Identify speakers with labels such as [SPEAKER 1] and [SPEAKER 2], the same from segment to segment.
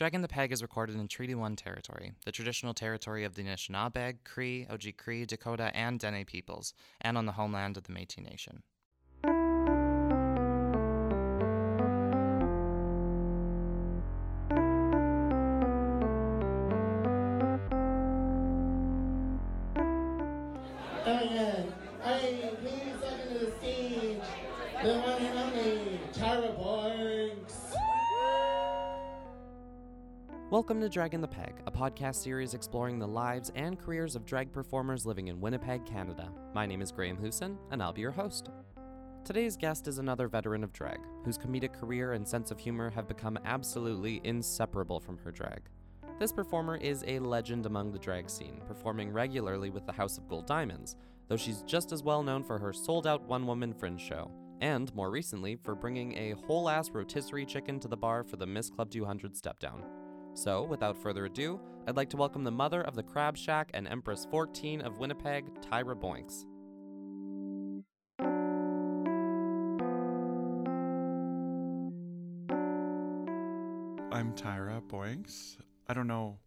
[SPEAKER 1] Dragging the Peg is recorded in Treaty 1 territory, the traditional territory of the Anishinaabe, Cree, Oji-Cree, Dakota, and Dene peoples, and on the homeland of the Métis Nation.
[SPEAKER 2] Welcome to
[SPEAKER 3] Dragging the Peg, a podcast series exploring the lives and careers of drag performers living in Winnipeg, Canada. My name is Graham Hoosen, and I'll be your host. Today's guest is another veteran of drag, whose comedic career and sense of humor have become absolutely inseparable from her drag. This performer is a legend among the drag scene, performing regularly with the House of Gold Diamonds, though she's just as well known for her sold out one woman fringe show, and more recently for bringing a whole ass rotisserie chicken to the bar for the Miss Club 200 step down. So, without further ado, I'd like to welcome the mother of the Crab Shack and Empress 14 of Winnipeg, Tyra Boinks.
[SPEAKER 4] I'm Tyra Boinks. I don't know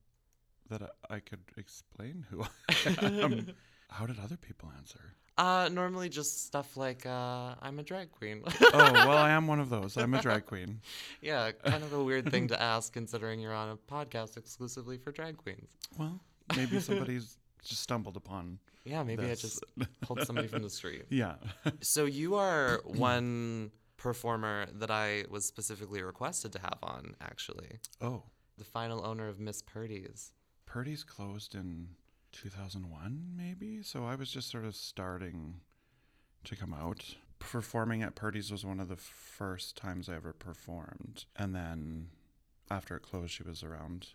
[SPEAKER 4] that I, I could explain who I am. How did other people answer?
[SPEAKER 1] Uh, normally just stuff like, uh, I'm a drag queen.
[SPEAKER 4] Oh, well, I am one of those. I'm a drag queen.
[SPEAKER 1] yeah, kind of a weird thing to ask considering you're on a podcast exclusively for drag queens.
[SPEAKER 4] Well, maybe somebody's just stumbled upon.
[SPEAKER 1] Yeah, maybe I just pulled somebody from the street.
[SPEAKER 4] Yeah.
[SPEAKER 1] So you are one performer that I was specifically requested to have on, actually.
[SPEAKER 4] Oh,
[SPEAKER 1] The final owner of Miss Purdy's.
[SPEAKER 4] Purdy's closed in 2001, maybe? So I was just sort of starting to come out. Performing at Purdy's was one of the first times I ever performed. And then after it closed, she was around.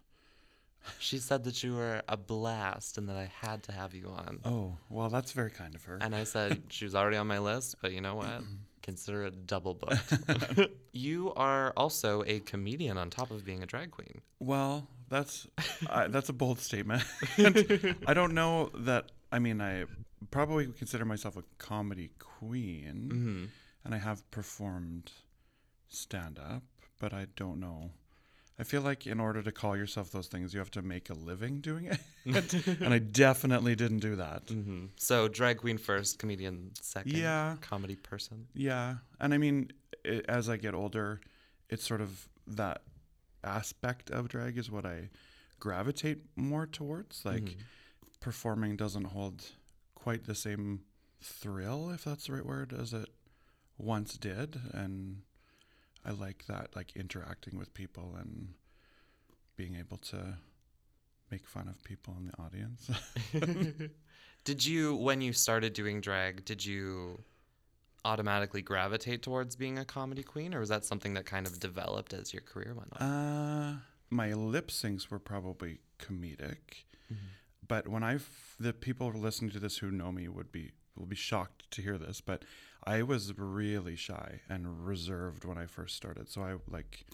[SPEAKER 1] She said that you were a blast and that I had to have you on.
[SPEAKER 4] Oh, well, that's very kind of her.
[SPEAKER 1] And I said she was already on my list, but you know what? Consider it double booked. you are also a comedian on top of being a drag queen.
[SPEAKER 4] Well, that's I that's a bold statement. I don't know that. I mean, I probably consider myself a comedy queen,
[SPEAKER 1] Mm-hmm.
[SPEAKER 4] and I have performed stand up, but I don't know. I feel like in order to call yourself those things, you have to make a living doing it, and I definitely didn't do that.
[SPEAKER 1] Mm-hmm. So drag queen first, comedian second.
[SPEAKER 4] Yeah.
[SPEAKER 1] Comedy person.
[SPEAKER 4] Yeah, and I mean, i as I get older, it's sort of that aspect of drag is what I gravitate more towards. Like,
[SPEAKER 1] Mhm.
[SPEAKER 4] performing doesn't hold quite the same thrill, if that's the right word, as it once did, and I like that, like interacting with people and being able to make fun of people in the audience.
[SPEAKER 1] did you, when you started doing drag, did you automatically gravitate towards being a comedy queen, or was that something that kind of developed as your career went on?
[SPEAKER 4] Uh, my lip syncs were probably comedic, but when I the people listening to this who know me would be will be shocked to hear this, but I was really shy and reserved when I first started. So I like,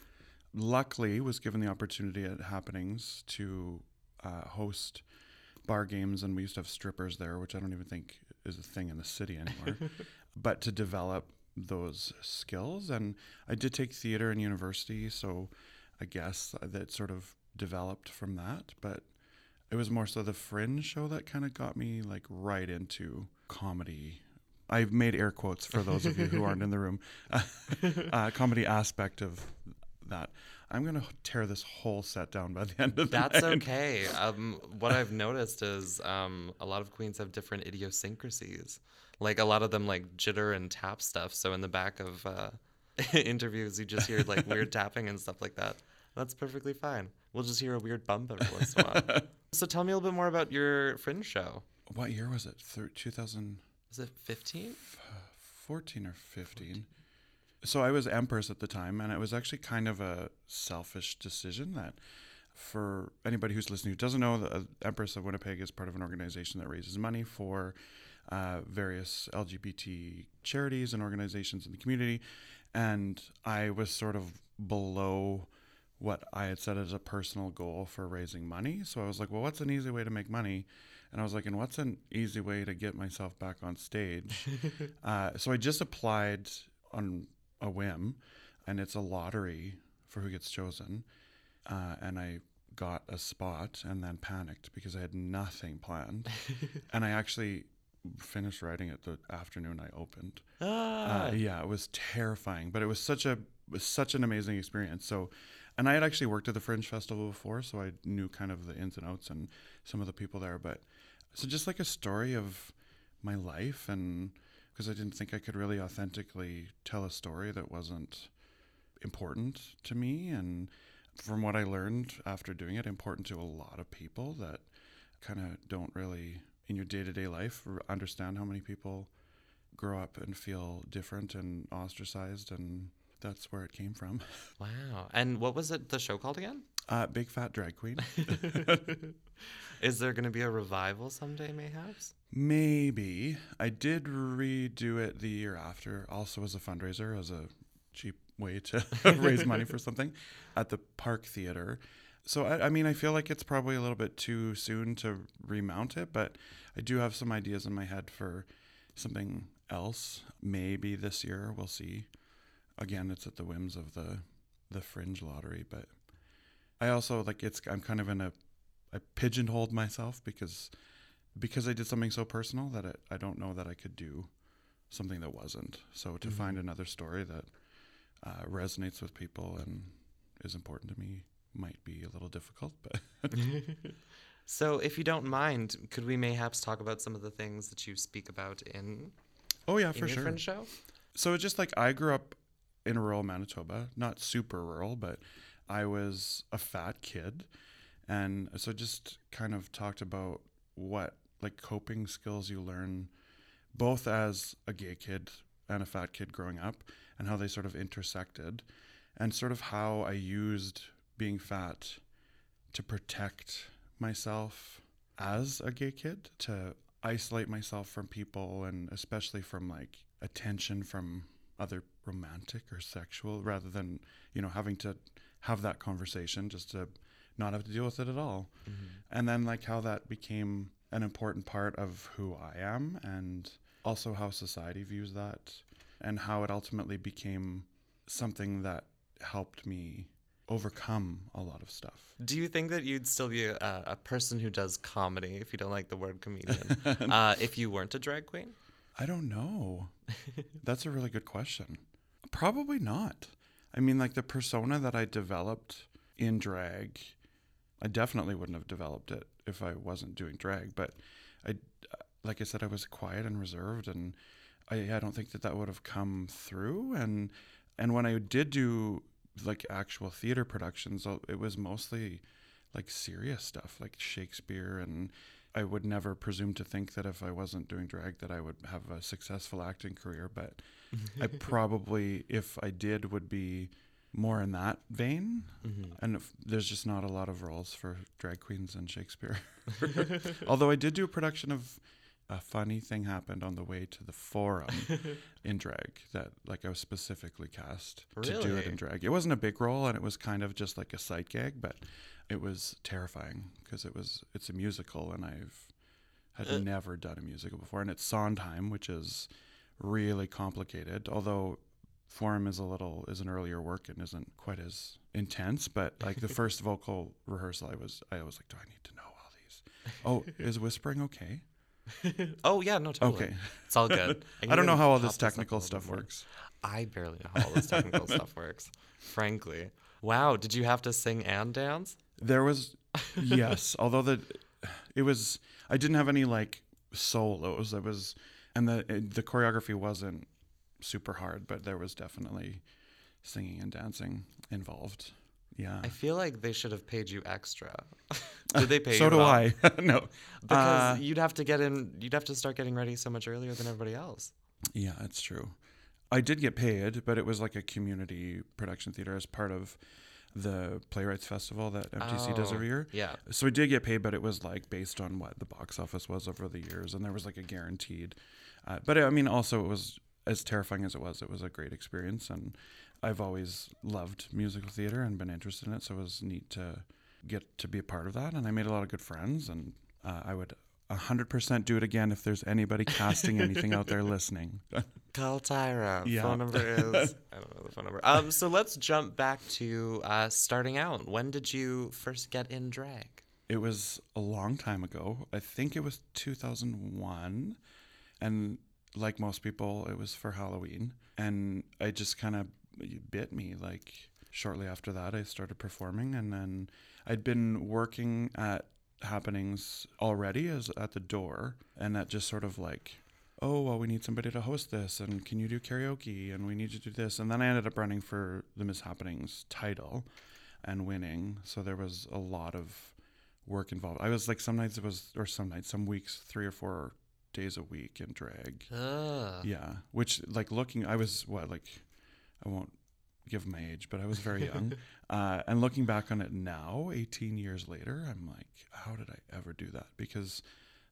[SPEAKER 4] luckily, was given the opportunity at happenings to uh, host bar games, and we used to have strippers there, which I don't even think is a thing in the city anymore. but to develop those skills, and I did take theater in university, so I guess that sort of developed from that. But it was more so the fringe show that kind of got me like right into comedy. I've made air quotes for those of you who aren't in the room. uh, comedy aspect of that. I'm gonna tear this whole set down by the end of the
[SPEAKER 1] That's
[SPEAKER 4] night.
[SPEAKER 1] okay. Um, what I've noticed is um, a lot of queens have different idiosyncrasies. Like a lot of them like jitter and tap stuff. So in the back of uh, interviews, you just hear like weird tapping and stuff like that. That's perfectly fine. We'll just hear a weird bump every once in a while. so tell me a little bit more about your fringe show.
[SPEAKER 4] What year was it? Thir- 2014
[SPEAKER 1] Was it 15?
[SPEAKER 4] Fourteen or 15. So I was Empress at the time, and it was actually kind of a selfish decision that for anybody who's listening who doesn't know, the uh, Empress of Winnipeg is part of an organization that raises money for uh, various LGBT charities and organizations in the community. And I was sort of below what I had set as a personal goal for raising money. So I was like, well, what's an easy way to make money? And I was like, and what's an easy way to get myself back on stage? uh, so I just applied on a whim, and it's a lottery for who gets chosen. uh, and I got a spot and then panicked because I had nothing planned. and I actually finished writing it the afternoon I opened.
[SPEAKER 1] Ah.
[SPEAKER 4] Uh, yeah, it was terrifying, but it was such a was such an amazing experience. So, and I had actually worked at the Fringe Festival before, so I knew kind of the ins and outs and some of the people there. But so just like a story of my life, and because I didn't think I could really authentically tell a story that wasn't important to me, and from what I learned after doing it, important to a lot of people that kind of don't really in your day to day life understand how many people grow up and feel different and ostracized, and that's where it came from.
[SPEAKER 1] Wow. And what was it the show called again?
[SPEAKER 4] Uh, big fat drag queen.
[SPEAKER 1] Is there going to be a revival someday, mayhaps?
[SPEAKER 4] Maybe. I did redo it the year after, also as a fundraiser, as a cheap way to raise money for something at the Park Theater. So, I, I mean, I feel like it's probably a little bit too soon to remount it, but I do have some ideas in my head for something else. Maybe this year, we'll see. Again, it's at the whims of the the fringe lottery, but I also like it's I'm kind of in a I pigeonholed myself because because I did something so personal that it, I don't know that I could do something that wasn't. So to find another story that uh, resonates with people and is important to me might be a little difficult, but
[SPEAKER 1] So, if you don't mind, could we mayhaps talk about some of the things that you speak about in,
[SPEAKER 4] oh yeah,
[SPEAKER 1] in
[SPEAKER 4] for
[SPEAKER 1] your
[SPEAKER 4] sure.
[SPEAKER 1] Show?
[SPEAKER 4] So it's just like I grew up in rural Manitoba, not super rural, but I was a fat kid. And so just kind of talked about what like coping skills you learn both as a gay kid and a fat kid growing up and how they sort of intersected and sort of how I used being fat to protect myself as a gay kid to isolate myself from people and especially from like attention from other romantic or sexual rather than you know having to have that conversation just to not have to deal with it at all. Mm-hmm. And then like how that became an important part of who I am and also how society views that and how it ultimately became something that helped me overcome a lot of stuff
[SPEAKER 1] Do you think that you'd still be a, a person who does comedy, if you don't like the word comedian, uh, if you weren't a drag queen?
[SPEAKER 4] I don't know. That's a really good question. Probably not. I mean, like the persona that I developed in drag, I definitely wouldn't have developed it if I wasn't doing drag. But I, like I said, I was quiet and reserved, and I, I don't think that that would have come through. And and when I did do like actual theater productions, it was mostly like serious stuff, like Shakespeare and I would never presume to think that if I wasn't doing drag that I would have a successful acting career, but I probably, if I did, would be more in that vein. Mm-hmm. And if, there's just not a lot of roles for drag queens in Shakespeare. Although I did do a production of a funny thing happened on the way to the forum in drag that like I was specifically cast to do it in drag. It wasn't a big role and it was kind of just like a sight gag, but it was terrifying because it was it's a musical and I've had
[SPEAKER 1] Uh.
[SPEAKER 4] never done a musical before and it's Sondheim, which is really complicated. Although Forum is a little is an earlier work and isn't quite as intense, but like the first vocal rehearsal, I was I was like, do I need to know all these? Oh, is whispering okay?
[SPEAKER 1] Oh yeah, no, totally.
[SPEAKER 4] Okay.
[SPEAKER 1] It's all good.
[SPEAKER 4] I,
[SPEAKER 1] can
[SPEAKER 4] don't know how all this technical
[SPEAKER 1] little
[SPEAKER 4] stuff works.
[SPEAKER 1] I barely know how all this technical stuff works. Frankly, wow. Did you have to sing and dance?
[SPEAKER 4] There was yes, although the it was I didn't have any like solos. It was and the the choreography wasn't super hard, but there was definitely singing and dancing involved. Yeah.
[SPEAKER 1] I feel like they should have paid you extra. Did they pay
[SPEAKER 4] so
[SPEAKER 1] you?
[SPEAKER 4] do
[SPEAKER 1] well?
[SPEAKER 4] I. no.
[SPEAKER 1] Because
[SPEAKER 4] Uh,
[SPEAKER 1] you'd have to get in. You'd have to start getting ready so much earlier than everybody else.
[SPEAKER 4] Yeah, that's true. I did get paid, but it was like a community production theater as part of the Playwrights Festival that MTC does
[SPEAKER 1] Oh,
[SPEAKER 4] every year.
[SPEAKER 1] Yeah.
[SPEAKER 4] So we did get paid, but it was like based on what the box office was over the years, and there was like a guaranteed. Uh, but I mean, also it was as terrifying as it was. It was a great experience, and I've always loved musical theater and been interested in it. So it was neat to get to be a part of that, and I made a lot of good friends, and uh, I would 100% do it again if there's anybody casting anything out there listening.
[SPEAKER 1] Call Tyra.
[SPEAKER 4] Yeah.
[SPEAKER 1] Phone number is I don't know the phone number. Um, so let's jump back to uh, starting out. When did you first get in drag?
[SPEAKER 4] It was a long time ago. I think it was 2001. And like most people, it was for Halloween. And I just kind of bit me. Like shortly after that, I started performing. And then I'd been working at happenings already as at the door. And that just sort of like, oh, well, we need somebody to host this. And can you do karaoke? And we need to do this. And then I ended up running for the Miss Happenings title and winning. So there was a lot of work involved. I was like some nights it was or some nights, some weeks, three or four days a week in drag.
[SPEAKER 1] Ugh.
[SPEAKER 4] Yeah. Which like looking I was what, like I won't give my age, but I was very young. uh, and looking back on it now, eighteen years later, I'm like, how did I ever do that? Because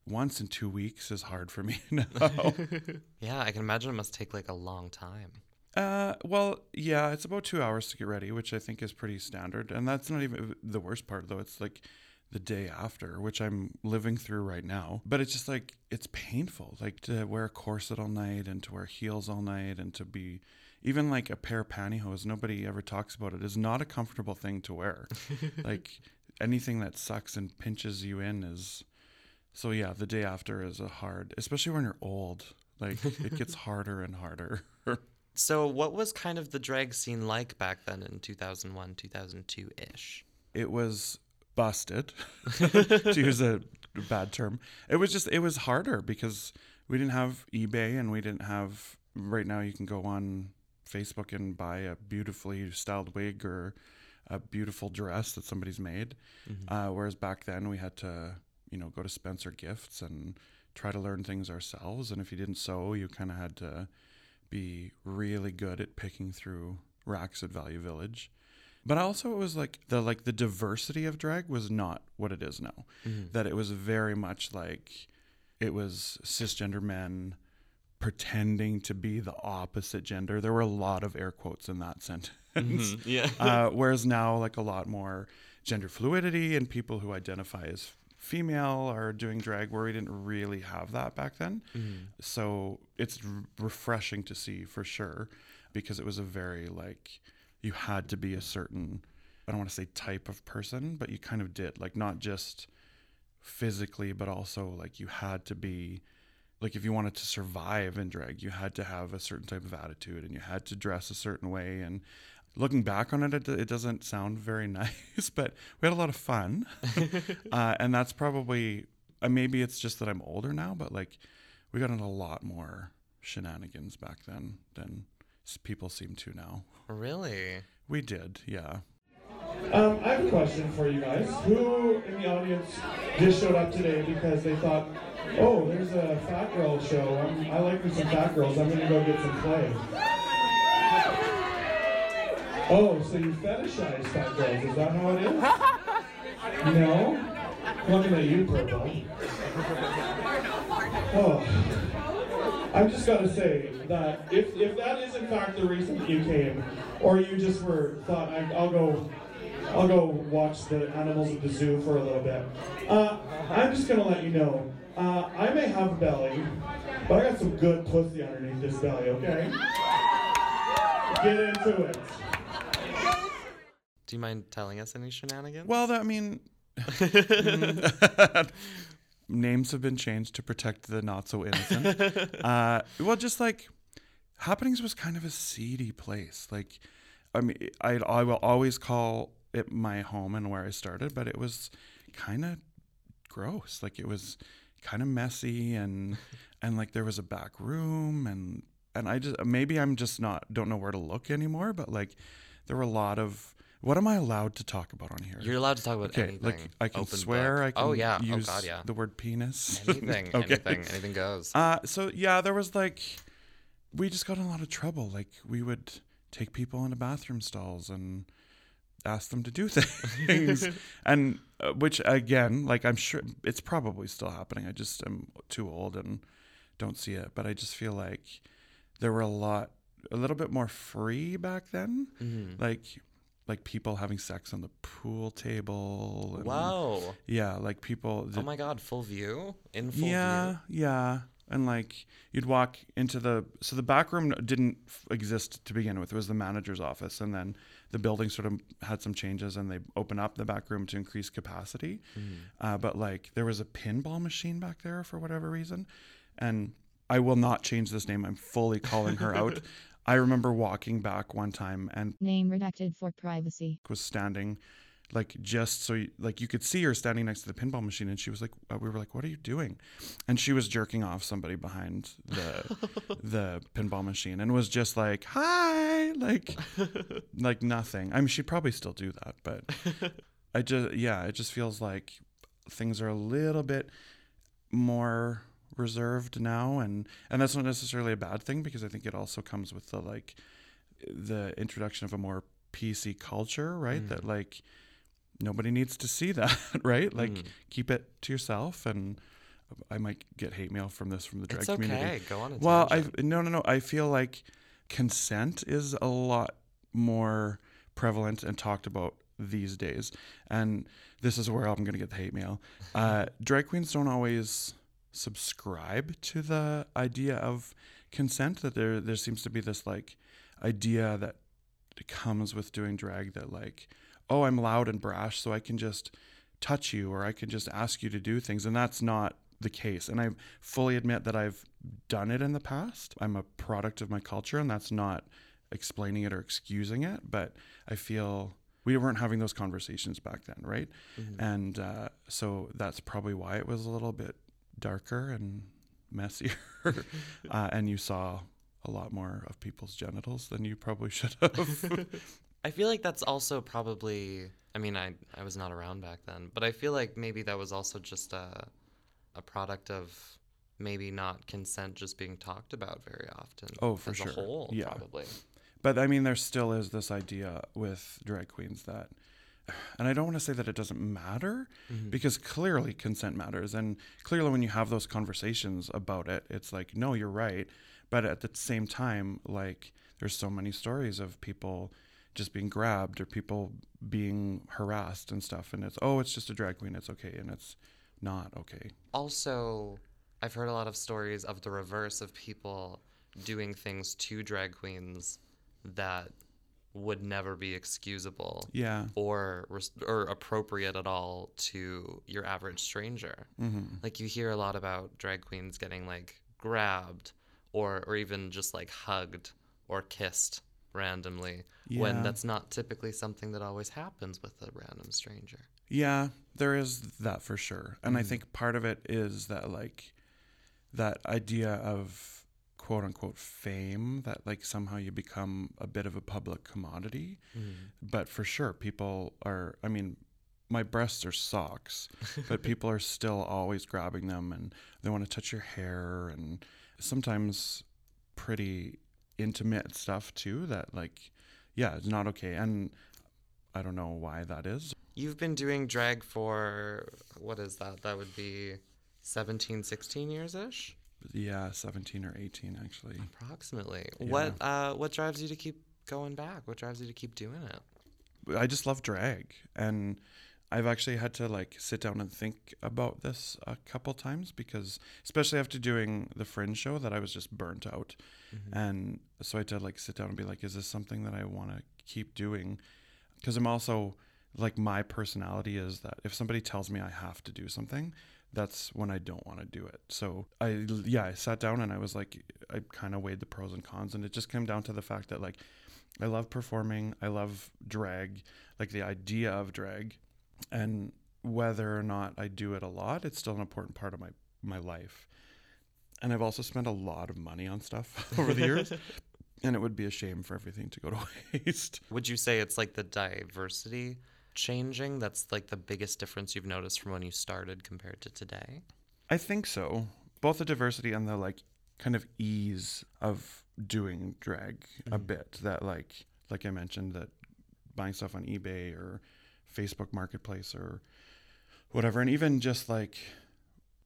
[SPEAKER 4] once in two weeks is hard for me now.
[SPEAKER 1] Yeah, I can imagine it must take like a long time.
[SPEAKER 4] Uh, well, yeah, it's about two hours to get ready, which I think is pretty standard. And that's not even the worst part, though. It's like the day after, which I'm living through right now. But it's just like, it's painful. Like to wear a corset all night and to wear heels all night and to be even like a pair of pantyhose, nobody ever talks about it, is not a comfortable thing to wear. like anything that sucks and pinches you in is. So yeah, the day after is a hard, especially when you're old. Like it gets harder and harder.
[SPEAKER 1] So, what was kind of the drag scene like back then in 2001, 2002 ish?
[SPEAKER 4] it was busted. To use a bad term. It was just it was harder because we didn't have ebay and we didn't have right now you can go on facebook and buy a beautifully styled wig or a beautiful dress that somebody's made. Uh, whereas back then we had to you know go to spencer gifts and try to learn things ourselves. And if you didn't sew you kind of had to be really good at picking through racks at value village but also it was like the like the diversity of drag was not what it is now. Mm-hmm. That it was very much like it was cisgender men pretending to be the opposite gender. There were a lot of air quotes in that sentence. Mm-hmm.
[SPEAKER 1] Yeah.
[SPEAKER 4] uh, whereas now, like a lot more gender fluidity and people who identify as female are doing drag where we didn't really have that back then. Mm-hmm. So it's r- refreshing to see for sure because it was a very like you had to be a certain I don't want to say type of person, but you kind of did like not just physically but also like you had to be like if you wanted to survive in drag, you had to have a certain type of attitude and you had to dress a certain way and looking back on it, it, it doesn't sound very nice, but we had a lot of fun. uh, and that's probably, uh, maybe it's just that I'm older now, but like we got into a lot more shenanigans back then than people seem to now.
[SPEAKER 1] Really?
[SPEAKER 4] We did, yeah.
[SPEAKER 2] Um, I have a question for you guys. Who in the audience just showed up today because they thought, oh, there's a fat girl show. I'm, I like me some fat girls. I'm gonna go get some play. Oh, so you fetishize fat girls? Is that how it is? No. Looking at you, purple. Oh. I've just got to say that if, if that is in fact the reason that you came, or you just were thought I, I'll go, I'll go watch the animals at the zoo for a little bit. Uh, I'm just gonna let you know. Uh, I may have a belly, but I got some good pussy underneath this belly. Okay. Get into it.
[SPEAKER 1] Do you mind telling us any shenanigans?
[SPEAKER 4] Well, that, I mean, names have been changed to protect the not so innocent. uh, well, just like Happenings was kind of a seedy place. Like, I mean, I I will always call it my home and where I started, but it was kind of gross. Like it was kind of messy and and like there was a back room and and I just maybe I'm just not don't know where to look anymore. But like there were a lot of what am I allowed to talk about on here?
[SPEAKER 1] You're allowed to talk about
[SPEAKER 4] Okay,
[SPEAKER 1] anything.
[SPEAKER 4] like I can
[SPEAKER 1] Open
[SPEAKER 4] swear,
[SPEAKER 1] book.
[SPEAKER 4] I can
[SPEAKER 1] oh yeah.
[SPEAKER 4] use
[SPEAKER 1] oh god, yeah.
[SPEAKER 4] the word penis.
[SPEAKER 1] Anything,
[SPEAKER 4] Okay.
[SPEAKER 1] anything, anything goes.
[SPEAKER 4] Uh, so yeah, there was like, we just got in a lot of trouble. Like we would take people into bathroom stalls and ask them to do things, and uh, which again, like I'm sure it's probably still happening. I just am too old and don't see it. But I just feel like there were a lot, a little bit more free back then.
[SPEAKER 1] Mm-hmm.
[SPEAKER 4] Like like people having sex on the pool table. And,
[SPEAKER 1] Wow.
[SPEAKER 4] Yeah, like people.
[SPEAKER 1] Oh my god, full view? In full
[SPEAKER 4] yeah,
[SPEAKER 1] view?
[SPEAKER 4] yeah. Yeah. And like you'd walk into the so the back room didn't f- exist to begin with. It was the manager's office, and then the building sort of had some changes, and they opened up the back room to increase capacity. Uh, but like there was a pinball machine back there for whatever reason, and I will not change this name. I'm fully calling her out. I remember walking back one time and
[SPEAKER 5] Name redacted for privacy.
[SPEAKER 4] was standing like just so you, like you could see her standing next to the pinball machine and she was like uh, we were like what are you doing and she was jerking off somebody behind the the pinball machine and was just like hi like like nothing i mean she'd probably still do that but i just yeah it just feels like things are a little bit more reserved now and and that's not necessarily a bad thing because i think it also comes with the like the introduction of a more pc culture right? That like nobody needs to see that right? Like
[SPEAKER 1] Mm.
[SPEAKER 4] keep it to yourself and i might get hate mail from this from the drag
[SPEAKER 1] It's okay.
[SPEAKER 4] community.
[SPEAKER 1] Go on
[SPEAKER 4] well i no no no. I feel like consent is a lot more prevalent and talked about these days and this is where i'm going to get the hate mail. Uh, drag queens don't always subscribe to the idea of consent that there there seems to be this like idea that comes with doing drag that like oh i'm loud and brash so i can just touch you or i can just ask you to do things and that's not the case. And i fully admit that i've done it in the past. I'm a product of my culture and that's not explaining it or excusing it but i feel we weren't having those conversations back then right? And uh, so that's probably why it was a little bit darker and messier uh, and you saw a lot more of people's genitals than you probably should have
[SPEAKER 1] I feel like that's also probably. I mean, I I was not around back then, but I feel like maybe that was also just a a product of maybe not consent just being talked about very often.
[SPEAKER 4] Oh, for
[SPEAKER 1] as
[SPEAKER 4] sure.
[SPEAKER 1] a whole,
[SPEAKER 4] Yeah.
[SPEAKER 1] probably.
[SPEAKER 4] But I mean, there still is this idea with drag queens that, and I don't want to say that it doesn't matter mm-hmm. because clearly consent matters. And clearly, when you have those conversations about it, it's like, no, you're right. But at the same time, like, there's so many stories of people just being grabbed or people being harassed and stuff. And it's, oh, it's just a drag queen. It's okay. And it's not okay.
[SPEAKER 1] Also, I've heard a lot of stories of the reverse of people doing things to drag queens that would never be excusable
[SPEAKER 4] Yeah.
[SPEAKER 1] or or appropriate at all to your average stranger.
[SPEAKER 4] Mm-hmm.
[SPEAKER 1] Like you hear a lot about drag queens getting like grabbed or or even just like hugged or kissed randomly when that's not typically something that always happens with a random stranger.
[SPEAKER 4] Yeah, there is that for sure. And I think part of it is that like that idea of quote unquote fame that like somehow you become a bit of a public commodity. Mm-hmm. But for sure people are I mean my breasts are socks, but people are still always grabbing them and they want to touch your hair and sometimes pretty intimate stuff too that like yeah, it's not okay. And I don't know why that is.
[SPEAKER 1] You've been doing drag for what is that? That would be 17, 16 years ish,
[SPEAKER 4] Yeah, 17 or 18 actually.
[SPEAKER 1] approximately. What uh what drives you to keep going back? What drives you to keep doing it?
[SPEAKER 4] I just love drag and I've actually had to like sit down and think about this a couple times because especially after doing the fringe show that I was just burnt out. And so I had to like sit down and be like is this something that I want to keep doing? Cuz I'm also like my personality is that if somebody tells me I have to do something, that's when I don't want to do it. So I yeah, I sat down and I was like I kind of weighed the pros and cons and it just came down to the fact that like I love performing, I love drag, like the idea of drag and whether or not I do it a lot, it's still an important part of my my life. And I've also spent a lot of money on stuff over the years. and it would be a shame for everything to go to waste.
[SPEAKER 1] Would you say it's like the diversity changing that's like the biggest difference you've noticed from when you started compared to today?
[SPEAKER 4] I think so. Both the diversity and the like kind of ease of doing drag a mm-hmm. bit that like like I mentioned that buying stuff on eBay or Facebook Marketplace or whatever and even just like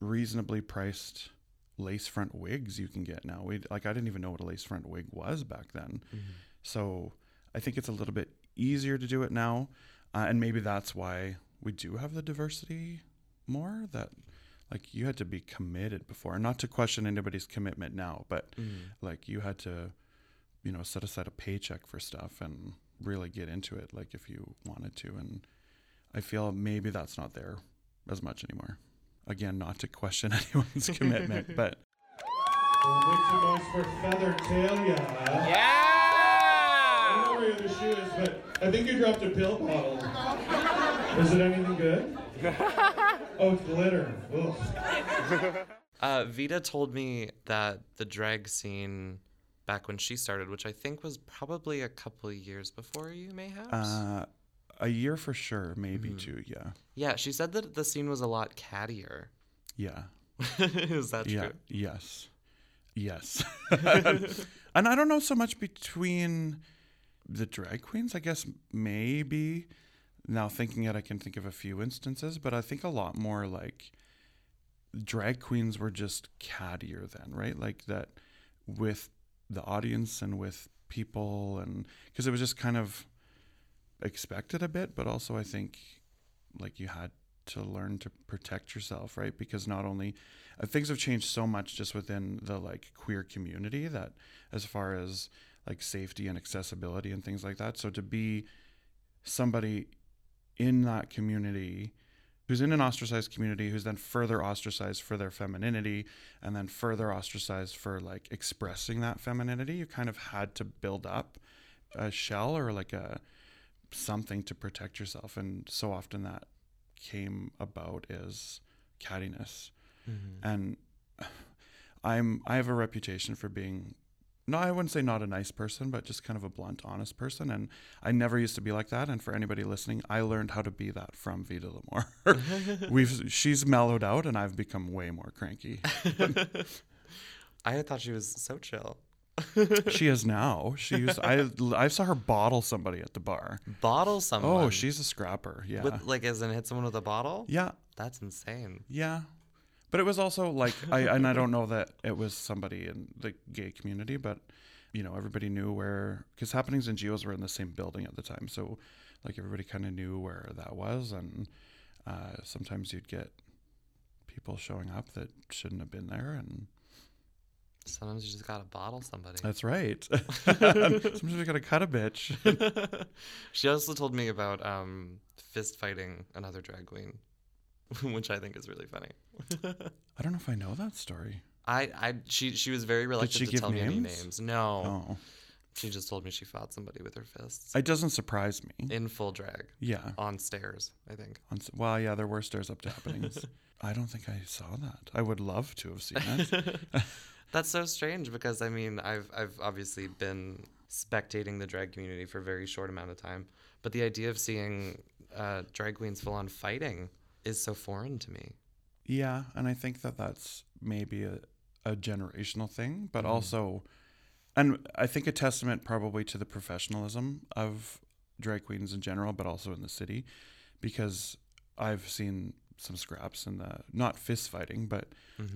[SPEAKER 4] reasonably priced lace front wigs you can get now. We like I didn't even know what a lace front wig was back then. Mm-hmm. So I think it's a little bit easier to do it now, uh, and maybe that's why we do have the diversity more. That like you had to be committed before, not to question anybody's commitment now, but like you had to, you know, set aside a paycheck for stuff and really get into it, like if you wanted to. And I feel maybe that's not there as much anymore. Again, not to question anyone's commitment, but
[SPEAKER 2] Well, make some noise for Feather Talia.
[SPEAKER 6] Yeah!
[SPEAKER 2] Don't know where your other shoe is, but I think you dropped a pill bottle. Is it anything good? Oh, glitter. Ugh.
[SPEAKER 1] Uh, Vita told me that the drag scene back when she started, which I think was probably a couple of years before you, mayhaps.
[SPEAKER 4] uh, a year for sure, maybe two. Yeah,
[SPEAKER 1] yeah, she said that the scene was a lot cattier.
[SPEAKER 4] yeah.
[SPEAKER 1] Is that
[SPEAKER 4] Yeah.
[SPEAKER 1] true?
[SPEAKER 4] Yes. Yes. and I don't know so much between the drag queens. I guess maybe now thinking it, I can think of a few instances, but I think a lot more like drag queens were just cattier then, right? Like that with the audience and with people, and because it was just kind of expected a bit, but also I think like you had to learn to protect yourself, right? Because not only uh, things have changed so much just within the like queer community that as far as like safety and accessibility and things like that. So to be somebody in that community who's in an ostracized community who's then further ostracized for their femininity and then further ostracized for like expressing that femininity you kind of had to build up a shell or like a something to protect yourself. And so often that came about is cattiness. Mm-hmm. And i'm i have a reputation for being no i wouldn't say not a nice person but just kind of a blunt honest person and i never used to be like that and for anybody listening i learned how to be that from vita lamore we've she's mellowed out and i've become way more cranky
[SPEAKER 1] I thought she was so chill.
[SPEAKER 4] she is now she used i i saw her bottle somebody at the bar
[SPEAKER 1] Bottle oh, someone.
[SPEAKER 4] oh she's a scrapper yeah
[SPEAKER 1] With, like, as in hit someone with a bottle?
[SPEAKER 4] yeah
[SPEAKER 1] That's insane.
[SPEAKER 4] Yeah. But it was also like I and I don't know that it was somebody in the gay community, but you know, everybody knew where because happenings and Gio's were in the same building at the time. So like everybody kind of knew where that was and uh, sometimes you'd get people showing up that shouldn't have been there and
[SPEAKER 1] Sometimes you just gotta bottle somebody.
[SPEAKER 4] that's right. sometimes you gotta cut a bitch.
[SPEAKER 1] she also told me about um, fist fighting another drag queen, which I think is really funny.
[SPEAKER 4] I don't know if I know that story.
[SPEAKER 1] I, I, she, she was very reluctant to tell me any
[SPEAKER 4] names?
[SPEAKER 1] names. No,
[SPEAKER 4] Oh.
[SPEAKER 1] she just told me she fought somebody with her fists
[SPEAKER 4] It doesn't surprise me.
[SPEAKER 1] in full drag
[SPEAKER 4] Yeah.
[SPEAKER 1] on stairs. I think.
[SPEAKER 4] On, well, yeah, there were stairs up to happenings. I don't think I saw that. I would love to have seen that.
[SPEAKER 1] That's so strange because I mean I've I've obviously been spectating the drag community for a very short amount of time, but the idea of seeing uh, drag queens full on fighting is so foreign to me.
[SPEAKER 4] Yeah, and I think that that's maybe a, a generational thing, but also, and I think a testament probably to the professionalism of drag queens in general, but also in the city, because I've seen some scraps in the not fist fighting, but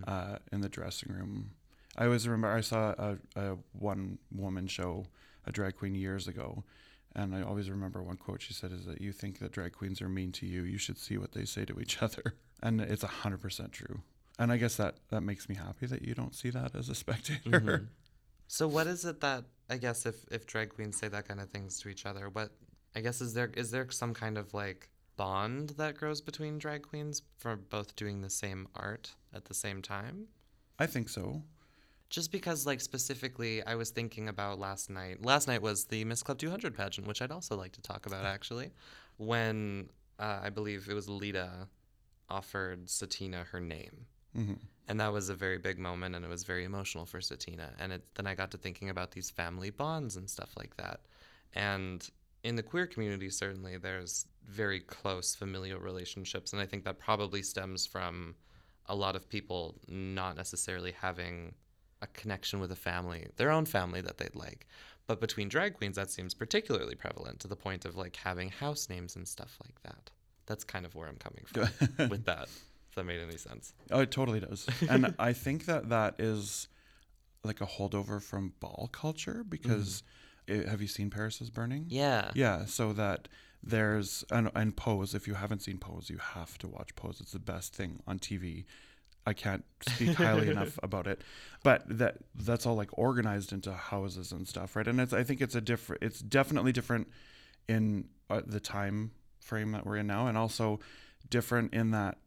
[SPEAKER 4] uh, in the dressing room. I always remember I saw a, a one woman show, a drag queen years ago, and I always remember one quote she said is that you think that drag queens are mean to you, you should see what they say to each other, and it's hundred percent true. And I guess that that makes me happy that you don't see that as a spectator. Mm-hmm.
[SPEAKER 1] So what is it that I guess if if drag queens say that kind of things to each other, what I guess is there is there some kind of like bond that grows between drag queens for both doing the same art at the same time?
[SPEAKER 4] I think so.
[SPEAKER 1] Just because, like, specifically, I was thinking about last night. Last night was the Miss Club 200 pageant, which I'd also like to talk about, actually. When uh, I believe it was Lita offered Satina her name.
[SPEAKER 4] hmm
[SPEAKER 1] And that was a very big moment, and it was very emotional for Satina. And it, then I got to thinking about these family bonds and stuff like that. And in the queer community, certainly, there's very close familial relationships. And I think that probably stems from a lot of people not necessarily having a connection with a family, their own family that they'd like. But between drag queens, that seems particularly prevalent to the point of like having house names and stuff like that. That's kind of where I'm coming from with that, if that made any sense.
[SPEAKER 4] Oh, it totally does. And I think that that is like a holdover from ball culture because eh, have you seen Paris is Burning?
[SPEAKER 1] Yeah.
[SPEAKER 4] Yeah, so that there's and, and Pose. If you haven't seen Pose, you have to watch Pose. It's the best thing on TV. I can't speak highly enough about it, but that that's all like organized into houses and stuff, right? And it's I think it's a different. It's definitely different in uh, the time frame that we're in now, and also different in that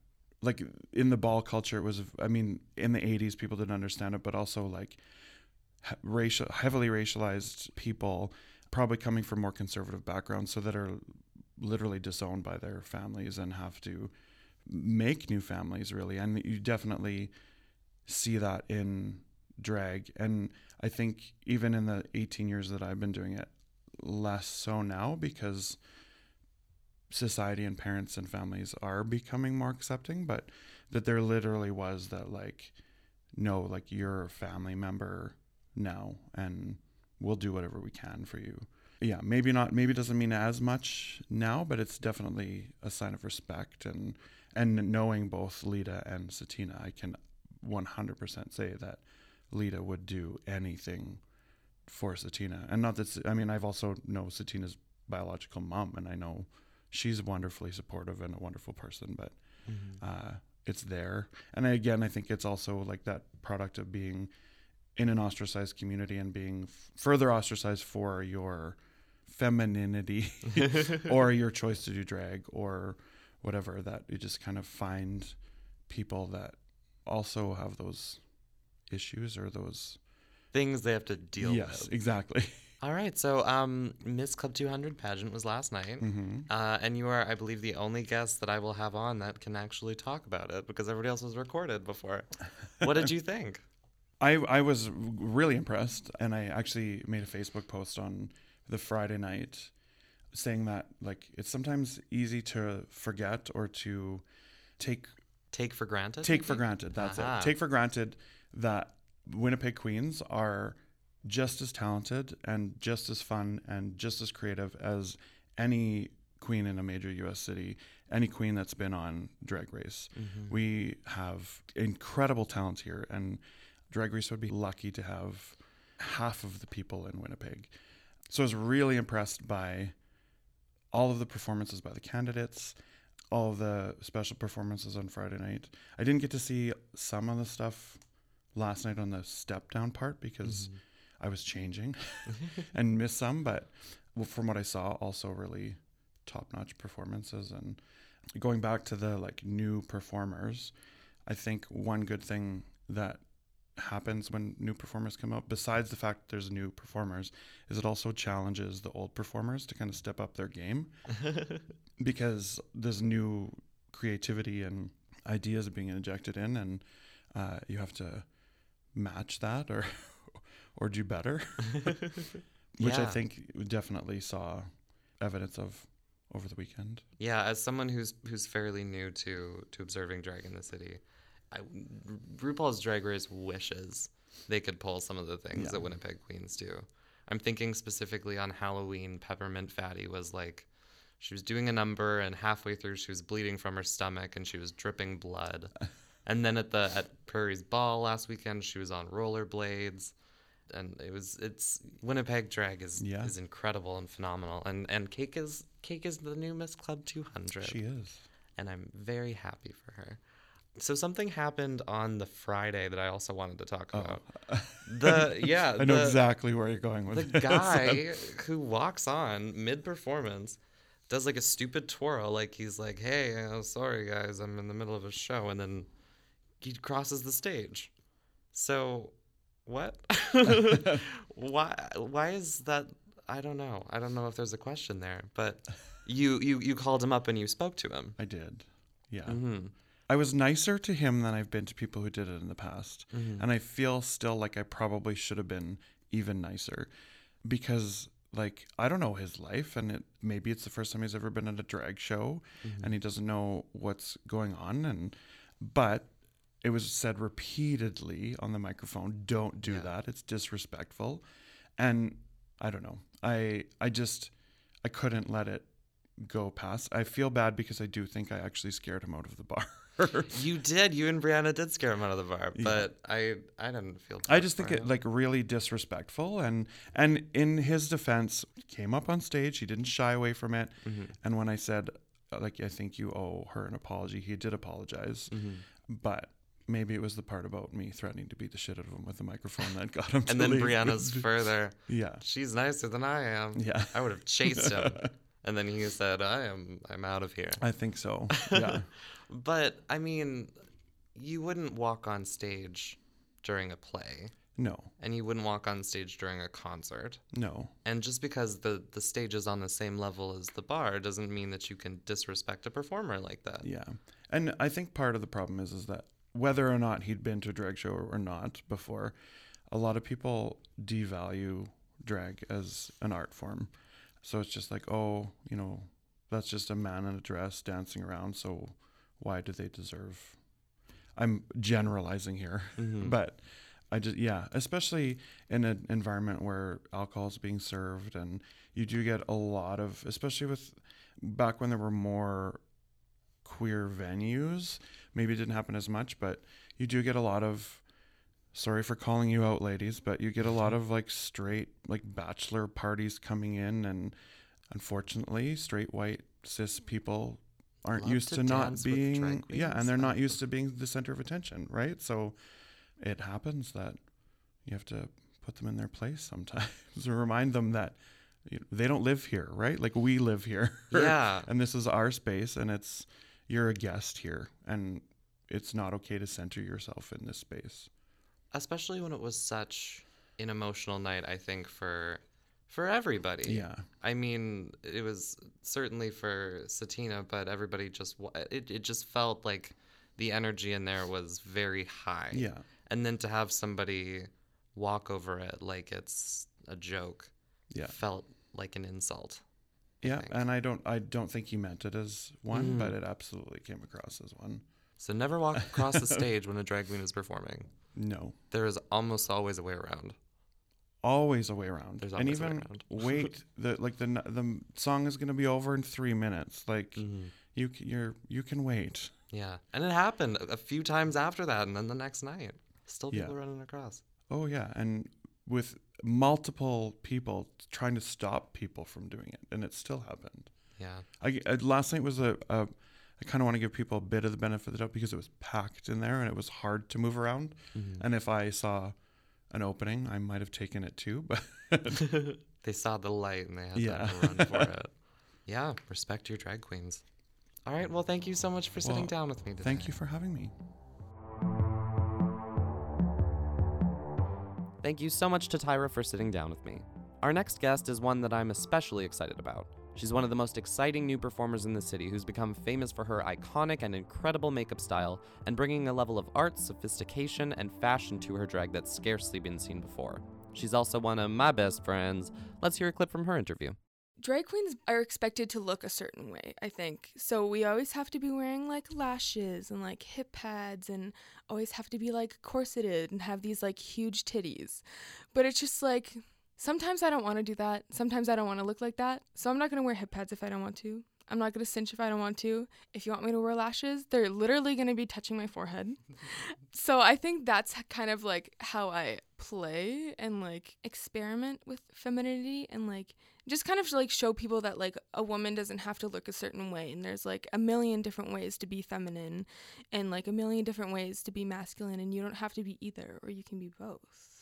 [SPEAKER 4] like in the ball culture it was i mean in the 80s people didn't understand it but also like racial heavily racialized people probably coming from more conservative backgrounds so that are literally disowned by their families and have to make new families really. And you definitely see that in drag. And i think even in the 18 years that i've been doing it less so now because society and parents and families are becoming more accepting but that there literally was that like no like you're a family member now and we'll do whatever we can for you. Yeah maybe not maybe doesn't mean as much now but it's definitely a sign of respect and and knowing both lita and satina i can 100% say that lita would do anything for satina. And not that I mean i've also know satina's biological mom and i know she's wonderfully supportive and a wonderful person but uh, it's there. And again i think it's also like that product of being in an ostracized community and being f- further ostracized for your femininity or your choice to do drag or whatever that you just kind of find people that also have those issues or those
[SPEAKER 1] Things they have to deal
[SPEAKER 4] yes
[SPEAKER 1] with.
[SPEAKER 4] Yes, exactly
[SPEAKER 1] All right. So, um, Miss Club 200 pageant was last night.
[SPEAKER 4] hmm
[SPEAKER 1] Uh, and you are, I believe, the only guest that I will have on that can actually talk about it because everybody else was recorded before. What did you think?
[SPEAKER 4] I, I was really impressed and I actually made a Facebook post on the Friday night saying that like it's sometimes easy to forget or to take
[SPEAKER 1] Take for granted?
[SPEAKER 4] take for granted that's
[SPEAKER 1] Aha.
[SPEAKER 4] it take for granted that Winnipeg Queens are just as talented and just as fun and just as creative as any queen in a major US city any queen that's been on drag race
[SPEAKER 1] Mm-hmm.
[SPEAKER 4] we have incredible talent here and drag race would be lucky to have half of the people in Winnipeg so I was really impressed by all of the performances by the candidates, all of the special performances on Friday night. I didn't get to see some of the stuff last night on the step down part because mm-hmm. I was changing and missed some, but from what I saw, also really top notch performances. And going back to the like new performers, I think one good thing that happens when new performers come out, besides the fact there's new performers, is it also challenges the old performers to kind of step up their game? Because there's new creativity and ideas being injected in, and uh, you have to match that or or do better, which I think definitely saw evidence of over the weekend.
[SPEAKER 1] Yeah, as someone who's who's fairly new to to observing drag in the city, I, RuPaul's Drag Race wishes they could pull some of the things
[SPEAKER 4] Yeah.
[SPEAKER 1] that Winnipeg Queens do. I'm thinking specifically on Halloween. Peppermint Fatty was like, she was doing a number, and halfway through, she was bleeding from her stomach, and she was dripping blood. and then at the at Prairie's Ball last weekend, she was on rollerblades. And it was it's Winnipeg drag is
[SPEAKER 4] Yeah.
[SPEAKER 1] is incredible and phenomenal and and Cake is Cake is the new Miss Club 200
[SPEAKER 4] She is.
[SPEAKER 1] and I'm very happy for her. So something happened on the Friday that I also wanted to talk about. The yeah,
[SPEAKER 4] I know
[SPEAKER 1] the,
[SPEAKER 4] exactly where you're going with
[SPEAKER 1] the
[SPEAKER 4] this.
[SPEAKER 1] guy who walks on mid performance does like a stupid twirl, like he's like, "Hey, uh, sorry guys, I'm in the middle of a show," and then he crosses the stage. So, what? why? Why is that? I don't know. I don't know if there's a question there, but you you you called him up and you spoke to him.
[SPEAKER 4] I did. Yeah.
[SPEAKER 1] hmm
[SPEAKER 4] I was nicer to him than I've been to people who did it in the past.
[SPEAKER 1] Mm-hmm.
[SPEAKER 4] And I feel still like I probably should have been even nicer because like I don't know his life and it maybe it's the first time he's ever been at a drag show
[SPEAKER 1] Mm-hmm.
[SPEAKER 4] and he doesn't know what's going on and but it was said repeatedly on the microphone don't do
[SPEAKER 1] Yeah.
[SPEAKER 4] that it's disrespectful and I don't know I I just I couldn't let it go past. I feel bad because I do think I actually scared him out of the bar.
[SPEAKER 1] You did. You and Brianna did scare him out of the bar, but I I didn't feel.
[SPEAKER 4] I just think
[SPEAKER 1] for
[SPEAKER 4] it like really disrespectful and and in his defense came up on stage he didn't shy away from it
[SPEAKER 1] Mm-hmm.
[SPEAKER 4] and when I said uh, like I think you owe her an apology he did apologize
[SPEAKER 1] Mm-hmm.
[SPEAKER 4] but maybe it was the part about me threatening to beat the shit out of him with a microphone that got him
[SPEAKER 1] And then
[SPEAKER 4] leave.
[SPEAKER 1] Brianna's further.
[SPEAKER 4] yeah
[SPEAKER 1] She's nicer than I am.
[SPEAKER 4] Yeah.
[SPEAKER 1] I would have chased him. And then he said, "I am. I'm out of here."
[SPEAKER 4] I think so yeah
[SPEAKER 1] But I mean, you wouldn't walk on stage during a play,
[SPEAKER 4] no
[SPEAKER 1] and you wouldn't walk on stage during a concert.
[SPEAKER 4] no
[SPEAKER 1] And just because the the stage is on the same level as the bar doesn't mean that you can disrespect a performer like that.
[SPEAKER 4] Yeah, and I think part of the problem is is that whether or not he'd been to a drag show or not before, a lot of people devalue drag as an art form. So it's just like, oh, you know, that's just a man in a dress dancing around. So why do they deserve? I'm generalizing here, mm-hmm. but I just yeah, especially in an environment where alcohol is being served, and you do get a lot of, especially with back when there were more queer venues. Maybe it didn't happen as much, but you do get a lot of. Sorry for calling you out, ladies, but you get a lot of like straight like bachelor parties coming in, and unfortunately, straight white cis people aren't
[SPEAKER 1] Love
[SPEAKER 4] used
[SPEAKER 1] to
[SPEAKER 4] to, not being yeah, and they're not used to being the center of attention, right? So it happens that you have to put them in their place sometimes and remind them that you know, they don't live here, right? Like we live here.
[SPEAKER 1] Yeah.
[SPEAKER 4] and this is our space and it's you're a guest here and it's not okay to center yourself in this space.
[SPEAKER 1] Especially when it was such an emotional night, I think for for everybody.
[SPEAKER 4] Yeah.
[SPEAKER 1] I mean, it was certainly for Satina, but everybody just it it just felt like the energy in there was very high.
[SPEAKER 4] Yeah.
[SPEAKER 1] And then to have somebody walk over it like it's a joke
[SPEAKER 4] Yeah.
[SPEAKER 1] felt like an insult.
[SPEAKER 4] Yeah,
[SPEAKER 1] think.
[SPEAKER 4] and I don't I don't think he meant it as one, but mm. it absolutely came across as one.
[SPEAKER 1] So never walk across the stage when a drag queen is performing.
[SPEAKER 4] No.
[SPEAKER 1] There is almost always a way around.
[SPEAKER 4] always a way around.
[SPEAKER 1] There's
[SPEAKER 4] and
[SPEAKER 1] always a way
[SPEAKER 4] even
[SPEAKER 1] around.
[SPEAKER 4] wait, the like the the song is going to be over in 3 minutes. Like
[SPEAKER 1] Mm-hmm.
[SPEAKER 4] you c- you're you can wait.
[SPEAKER 1] Yeah. And it happened a a few times after that and then the next night. Still
[SPEAKER 4] Yeah.
[SPEAKER 1] people running across.
[SPEAKER 4] Oh yeah, and with multiple people trying to stop people from doing it and it still happened.
[SPEAKER 1] Yeah.
[SPEAKER 4] I, I- last night was a, a I kind of want to give people a bit of the benefit of the doubt because it was packed in there and it was hard to move around.
[SPEAKER 1] Mm-hmm.
[SPEAKER 4] And if I saw an opening, I might have taken it too, but
[SPEAKER 1] They saw the light and they had
[SPEAKER 4] Yeah.
[SPEAKER 1] to run for it. Yeah, respect your drag queens. All right, well, thank you so much for sitting
[SPEAKER 4] Well,
[SPEAKER 1] down with me today.
[SPEAKER 4] thank you for having me.
[SPEAKER 3] Thank you so much to Tyra for sitting down with me. Our next guest is one that I'm especially excited about. She's one of the most exciting new performers in the city who's become famous for her iconic and incredible makeup style and bringing a level of art, sophistication, and fashion to her drag that's scarcely been seen before. She's also one of my best friends. Let's hear a clip from her interview.
[SPEAKER 7] drag queens are expected to look a certain way, I think. So we always have to be wearing like lashes and like hip pads and always have to be like corseted and have these like huge titties. But it's just like sometimes I don't want to do that. Sometimes I don't want to look like that. So I'm not going to wear hip pads if I don't want to. I'm not going to cinch if I don't want to. If you want me to wear lashes, they're literally going to be touching my forehead. so I think that's kind of like how I play and like experiment with femininity and like just kind of like show people that like a woman doesn't have to look a certain way and there's like a million different ways to be feminine and like a million different ways to be masculine and you don't have to be either or you can be both.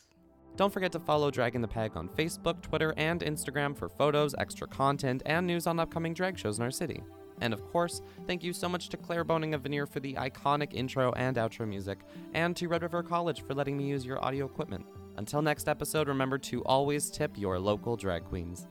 [SPEAKER 3] Don't forget to follow Dragon the Peg on Facebook, Twitter, and Instagram for photos, extra content, and news on upcoming drag shows in our city. And of course, thank you so much to Claire Boning of Veneer for the iconic intro and outro music, and to Red River College for letting me use your audio equipment. Until next episode, remember to always tip your local drag queens.